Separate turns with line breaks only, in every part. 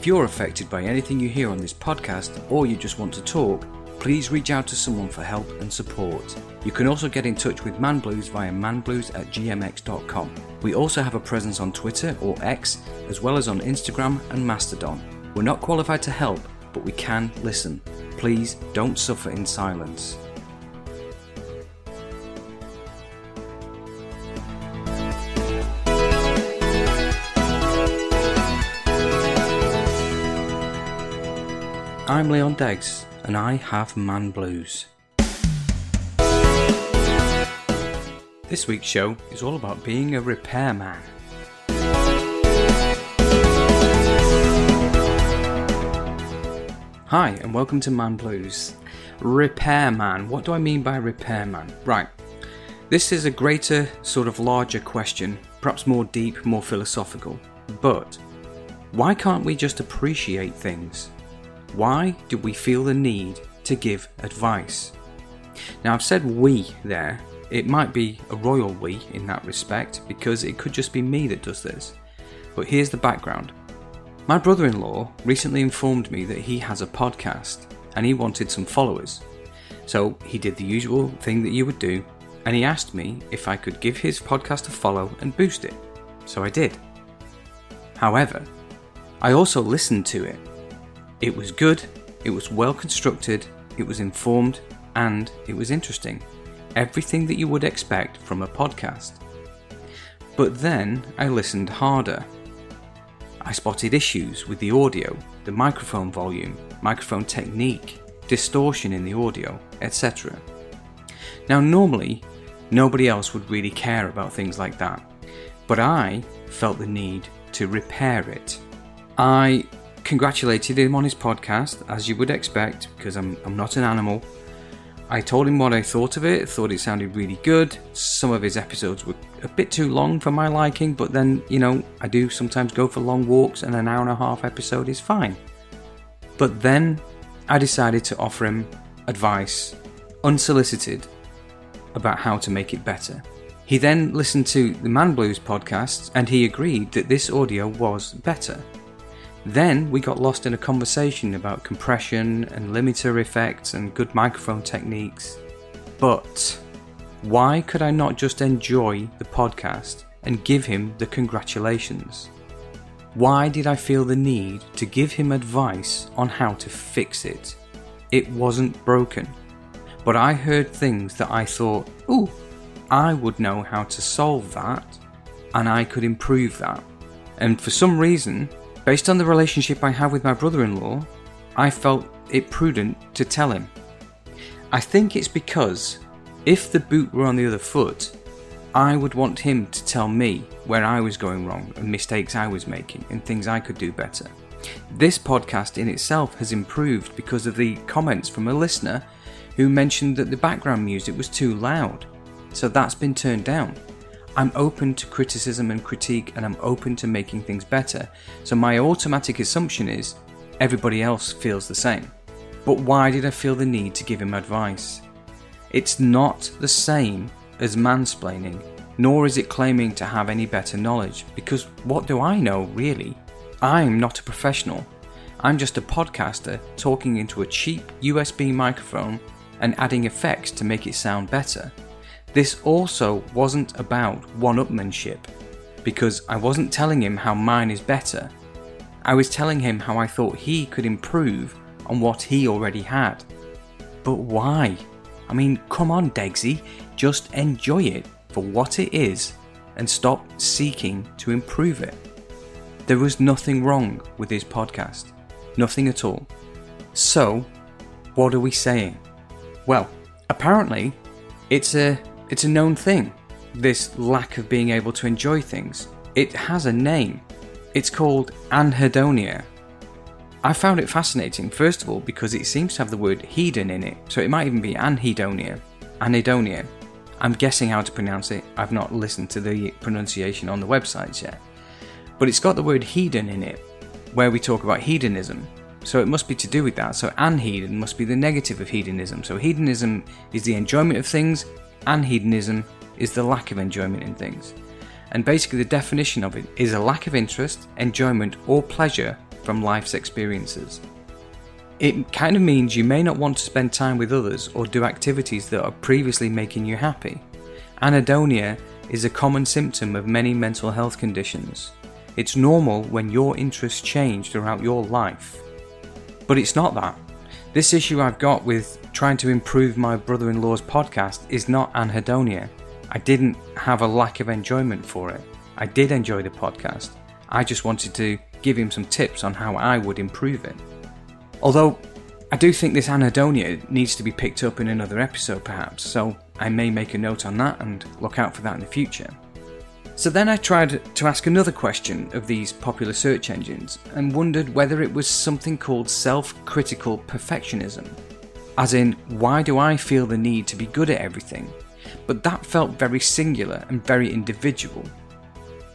If you're affected by anything you hear on this podcast or you just want to talk, please reach out to someone for help and support. You can also get in touch with Man Blues via manblues at gmx.com. We also have a presence on Twitter or X, as well as on Instagram and Mastodon. We're not qualified to help, but we can listen. Please don't suffer in silence. I'm Leon Deggs, and I have man blues. This week's show is all about being a repairman. Hi, and welcome to Man Blues. Repairman. What do I mean by repairman? Right. This is a greater, sort of larger question, perhaps more deep, more philosophical. But why can't we just appreciate things? Why do we feel the need to give advice? Now, I've said we there. It might be a royal we in that respect because it could just be me that does this. But here's the background my brother in law recently informed me that he has a podcast and he wanted some followers. So he did the usual thing that you would do and he asked me if I could give his podcast a follow and boost it. So I did. However, I also listened to it. It was good, it was well constructed, it was informed, and it was interesting. Everything that you would expect from a podcast. But then I listened harder I spotted issues with the audio, the microphone volume, microphone technique, distortion in the audio, etc. Now, normally, nobody else would really care about things like that, but I felt the need to repair it. I congratulated him on his podcast, as you would expect, because I'm, I'm not an animal. I told him what I thought of it, thought it sounded really good. Some of his episodes were a bit too long for my liking, but then, you know, I do sometimes go for long walks and an hour and a half episode is fine. But then I decided to offer him advice, unsolicited, about how to make it better. He then listened to the Man Blues podcast and he agreed that this audio was better. Then we got lost in a conversation about compression and limiter effects and good microphone techniques. But why could I not just enjoy the podcast and give him the congratulations? Why did I feel the need to give him advice on how to fix it? It wasn't broken. But I heard things that I thought, ooh, I would know how to solve that and I could improve that. And for some reason, based on the relationship I have with my brother in law, I felt it prudent to tell him. I think it's because if the boot were on the other foot, I would want him to tell me where I was going wrong and mistakes I was making and things I could do better. This podcast in itself has improved because of the comments from a listener who mentioned that the background music was too loud. So that's been turned down. I'm open to criticism and critique and I'm open to making things better. So my automatic assumption is everybody else feels the same. But why did I feel the need to give him advice? It's not the same as mansplaining, nor is it claiming to have any better knowledge, because what do I know, really? I'm not a professional. I'm just a podcaster talking into a cheap USB microphone and adding effects to make it sound better. This also wasn't about one upmanship, because I wasn't telling him how mine is better. I was telling him how I thought he could improve on what he already had. But why? I mean, come on, Degsy, just enjoy it for what it is and stop seeking to improve it. There was nothing wrong with his podcast, nothing at all. So, what are we saying? Well, apparently, it's a it's a known thing. This lack of being able to enjoy things. It has a name. It's called anhedonia, I found it fascinating, first of all, because it seems to have the word hedon in it, so it might even be anhedonia. Anhedonia. I'm guessing how to pronounce it, I've not listened to the pronunciation on the websites yet. But it's got the word hedon in it, where we talk about hedonism. So it must be to do with that. So anhedon must be the negative of hedonism. So hedonism is the enjoyment of things, anhedonism is the lack of enjoyment in things. And basically, the definition of it is a lack of interest, enjoyment, or pleasure from life's experiences. It kind of means you may not want to spend time with others or do activities that are previously making you happy. Anhedonia is a common symptom of many mental health conditions. It's normal when your interests change throughout your life. But it's not that. This issue I've got with trying to improve my brother in law's podcast is not anhedonia. I didn't have a lack of enjoyment for it. I did enjoy the podcast. I just wanted to give him some tips on how I would improve it. Although, I do think this anhedonia needs to be picked up in another episode perhaps, so I may make a note on that and look out for that in the future. So then I tried to ask another question of these popular search engines and wondered whether it was something called self critical perfectionism. As in, why do I feel the need to be good at everything? But that felt very singular and very individual.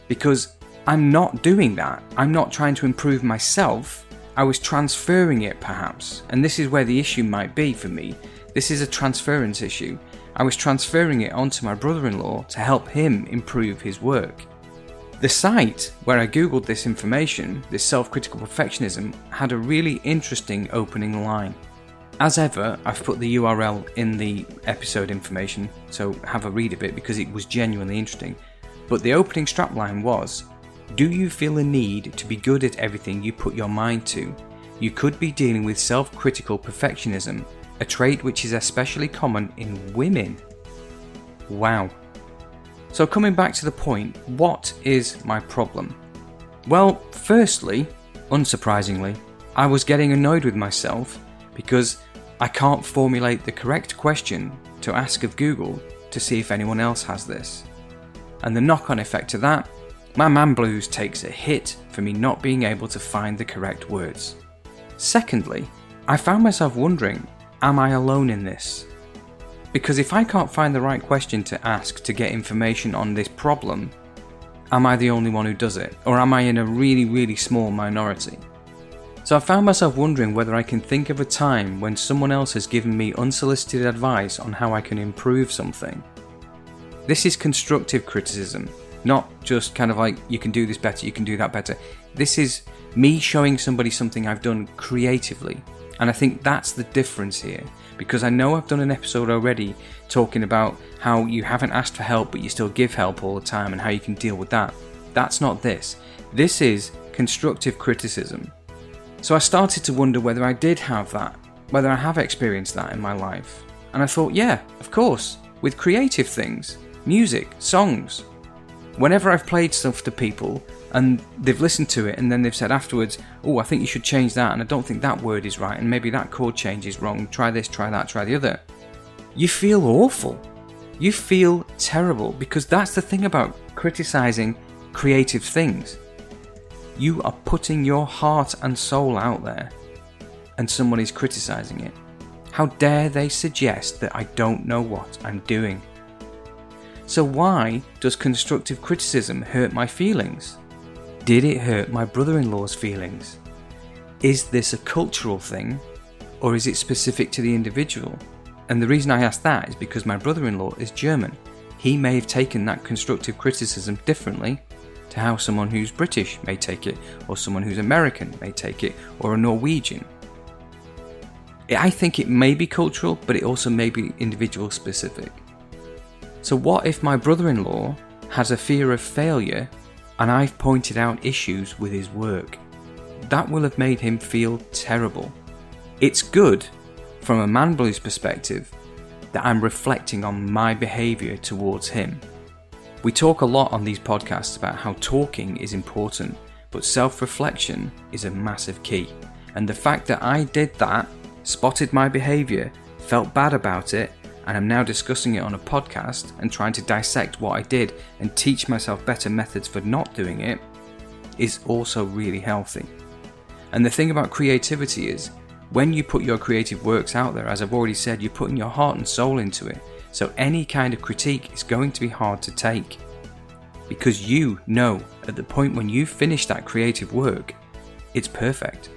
Because I'm not doing that. I'm not trying to improve myself. I was transferring it perhaps. And this is where the issue might be for me. This is a transference issue. I was transferring it onto my brother in law to help him improve his work. The site where I googled this information, this self critical perfectionism, had a really interesting opening line. As ever, I've put the URL in the episode information, so have a read of it because it was genuinely interesting. But the opening strapline was Do you feel a need to be good at everything you put your mind to? You could be dealing with self critical perfectionism a trait which is especially common in women. Wow. So, coming back to the point, what is my problem? Well, firstly, unsurprisingly, I was getting annoyed with myself because I can't formulate the correct question to ask of Google to see if anyone else has this. And the knock on effect of that, my man blues takes a hit for me not being able to find the correct words. Secondly, I found myself wondering Am I alone in this? Because if I can't find the right question to ask to get information on this problem, am I the only one who does it? Or am I in a really, really small minority? So I found myself wondering whether I can think of a time when someone else has given me unsolicited advice on how I can improve something. This is constructive criticism, not just kind of like, you can do this better, you can do that better. This is me showing somebody something I've done creatively, and I think that's the difference here. Because I know I've done an episode already talking about how you haven't asked for help but you still give help all the time and how you can deal with that. That's not this. This is constructive criticism. So I started to wonder whether I did have that, whether I have experienced that in my life. And I thought, yeah, of course, with creative things, music, songs. Whenever I've played stuff to people and they've listened to it and then they've said afterwards, oh, I think you should change that, and I don't think that word is right, and maybe that chord change is wrong, try this, try that, try the other. You feel awful. You feel terrible because that's the thing about criticizing creative things. You are putting your heart and soul out there, and someone is criticizing it. How dare they suggest that I don't know what I'm doing? So, why does constructive criticism hurt my feelings? Did it hurt my brother in law's feelings? Is this a cultural thing or is it specific to the individual? And the reason I ask that is because my brother in law is German. He may have taken that constructive criticism differently to how someone who's British may take it, or someone who's American may take it, or a Norwegian. I think it may be cultural, but it also may be individual specific. So, what if my brother in law has a fear of failure and I've pointed out issues with his work. That will have made him feel terrible. It's good, from a man blues perspective, that I'm reflecting on my behaviour towards him. We talk a lot on these podcasts about how talking is important, but self reflection is a massive key. And the fact that I did that, spotted my behaviour, felt bad about it, and I'm now discussing it on a podcast and trying to dissect what I did and teach myself better methods for not doing it, is also really healthy. And the thing about creativity is, when you put your creative works out there, as I've already said, you're putting your heart and soul into it. So any kind of critique is going to be hard to take. Because you know at the point when you finish that creative work, it's perfect.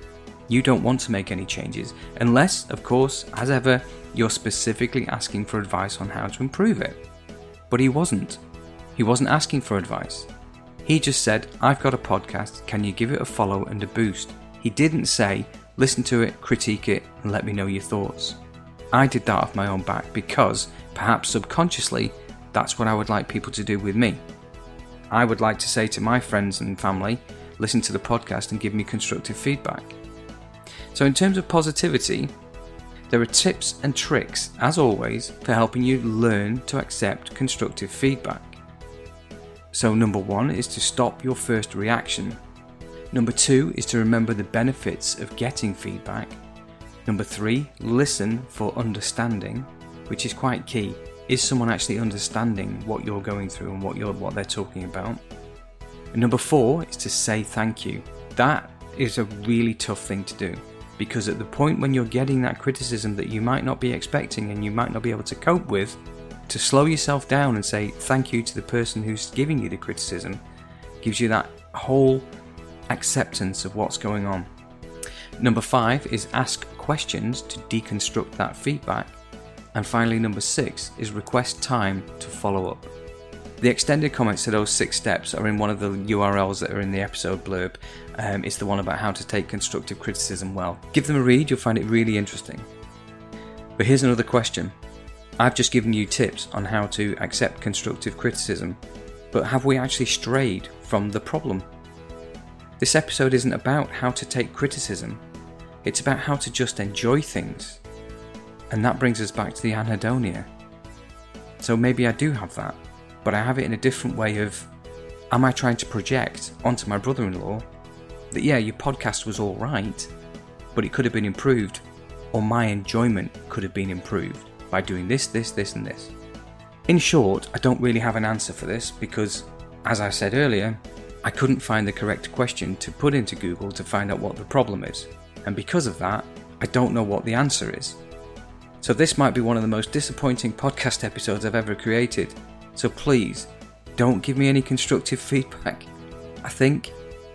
You don't want to make any changes, unless, of course, as ever, you're specifically asking for advice on how to improve it. But he wasn't. He wasn't asking for advice. He just said, I've got a podcast, can you give it a follow and a boost? He didn't say, listen to it, critique it, and let me know your thoughts. I did that off my own back because, perhaps subconsciously, that's what I would like people to do with me. I would like to say to my friends and family, listen to the podcast and give me constructive feedback. So, in terms of positivity, there are tips and tricks, as always, for helping you learn to accept constructive feedback. So, number one is to stop your first reaction. Number two is to remember the benefits of getting feedback. Number three, listen for understanding, which is quite key. Is someone actually understanding what you're going through and what you're what they're talking about? And number four is to say thank you. That is a really tough thing to do because at the point when you're getting that criticism that you might not be expecting and you might not be able to cope with, to slow yourself down and say thank you to the person who's giving you the criticism gives you that whole acceptance of what's going on. Number five is ask questions to deconstruct that feedback. And finally, number six is request time to follow up. The extended comments to those six steps are in one of the URLs that are in the episode blurb. Um, it's the one about how to take constructive criticism well. Give them a read, you'll find it really interesting. But here's another question I've just given you tips on how to accept constructive criticism, but have we actually strayed from the problem? This episode isn't about how to take criticism, it's about how to just enjoy things. And that brings us back to the anhedonia. So maybe I do have that, but I have it in a different way of am I trying to project onto my brother in law that, yeah, your podcast was alright, but it could have been improved, or my enjoyment could have been improved by doing this, this, this, and this. In short, I don't really have an answer for this because, as I said earlier, I couldn't find the correct question to put into Google to find out what the problem is, and because of that, I don't know what the answer is. So, this might be one of the most disappointing podcast episodes I've ever created, so please don't give me any constructive feedback. I think,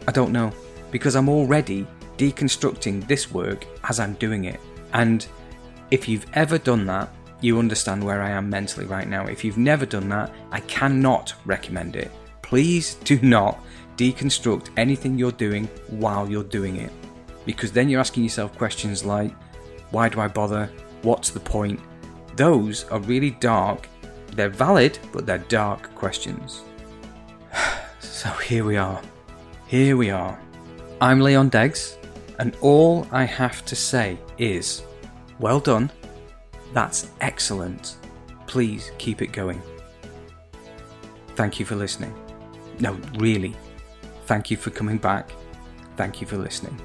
I don't know, because I'm already deconstructing this work as I'm doing it. And if you've ever done that, you understand where I am mentally right now. If you've never done that, I cannot recommend it. Please do not deconstruct anything you're doing while you're doing it. Because then you're asking yourself questions like, why do I bother? What's the point? Those are really dark. They're valid, but they're dark questions. so here we are. Here we are. I'm Leon Deggs, and all I have to say is well done that's excellent. Please keep it going. Thank you for listening. No, really. Thank you for coming back. Thank you for listening.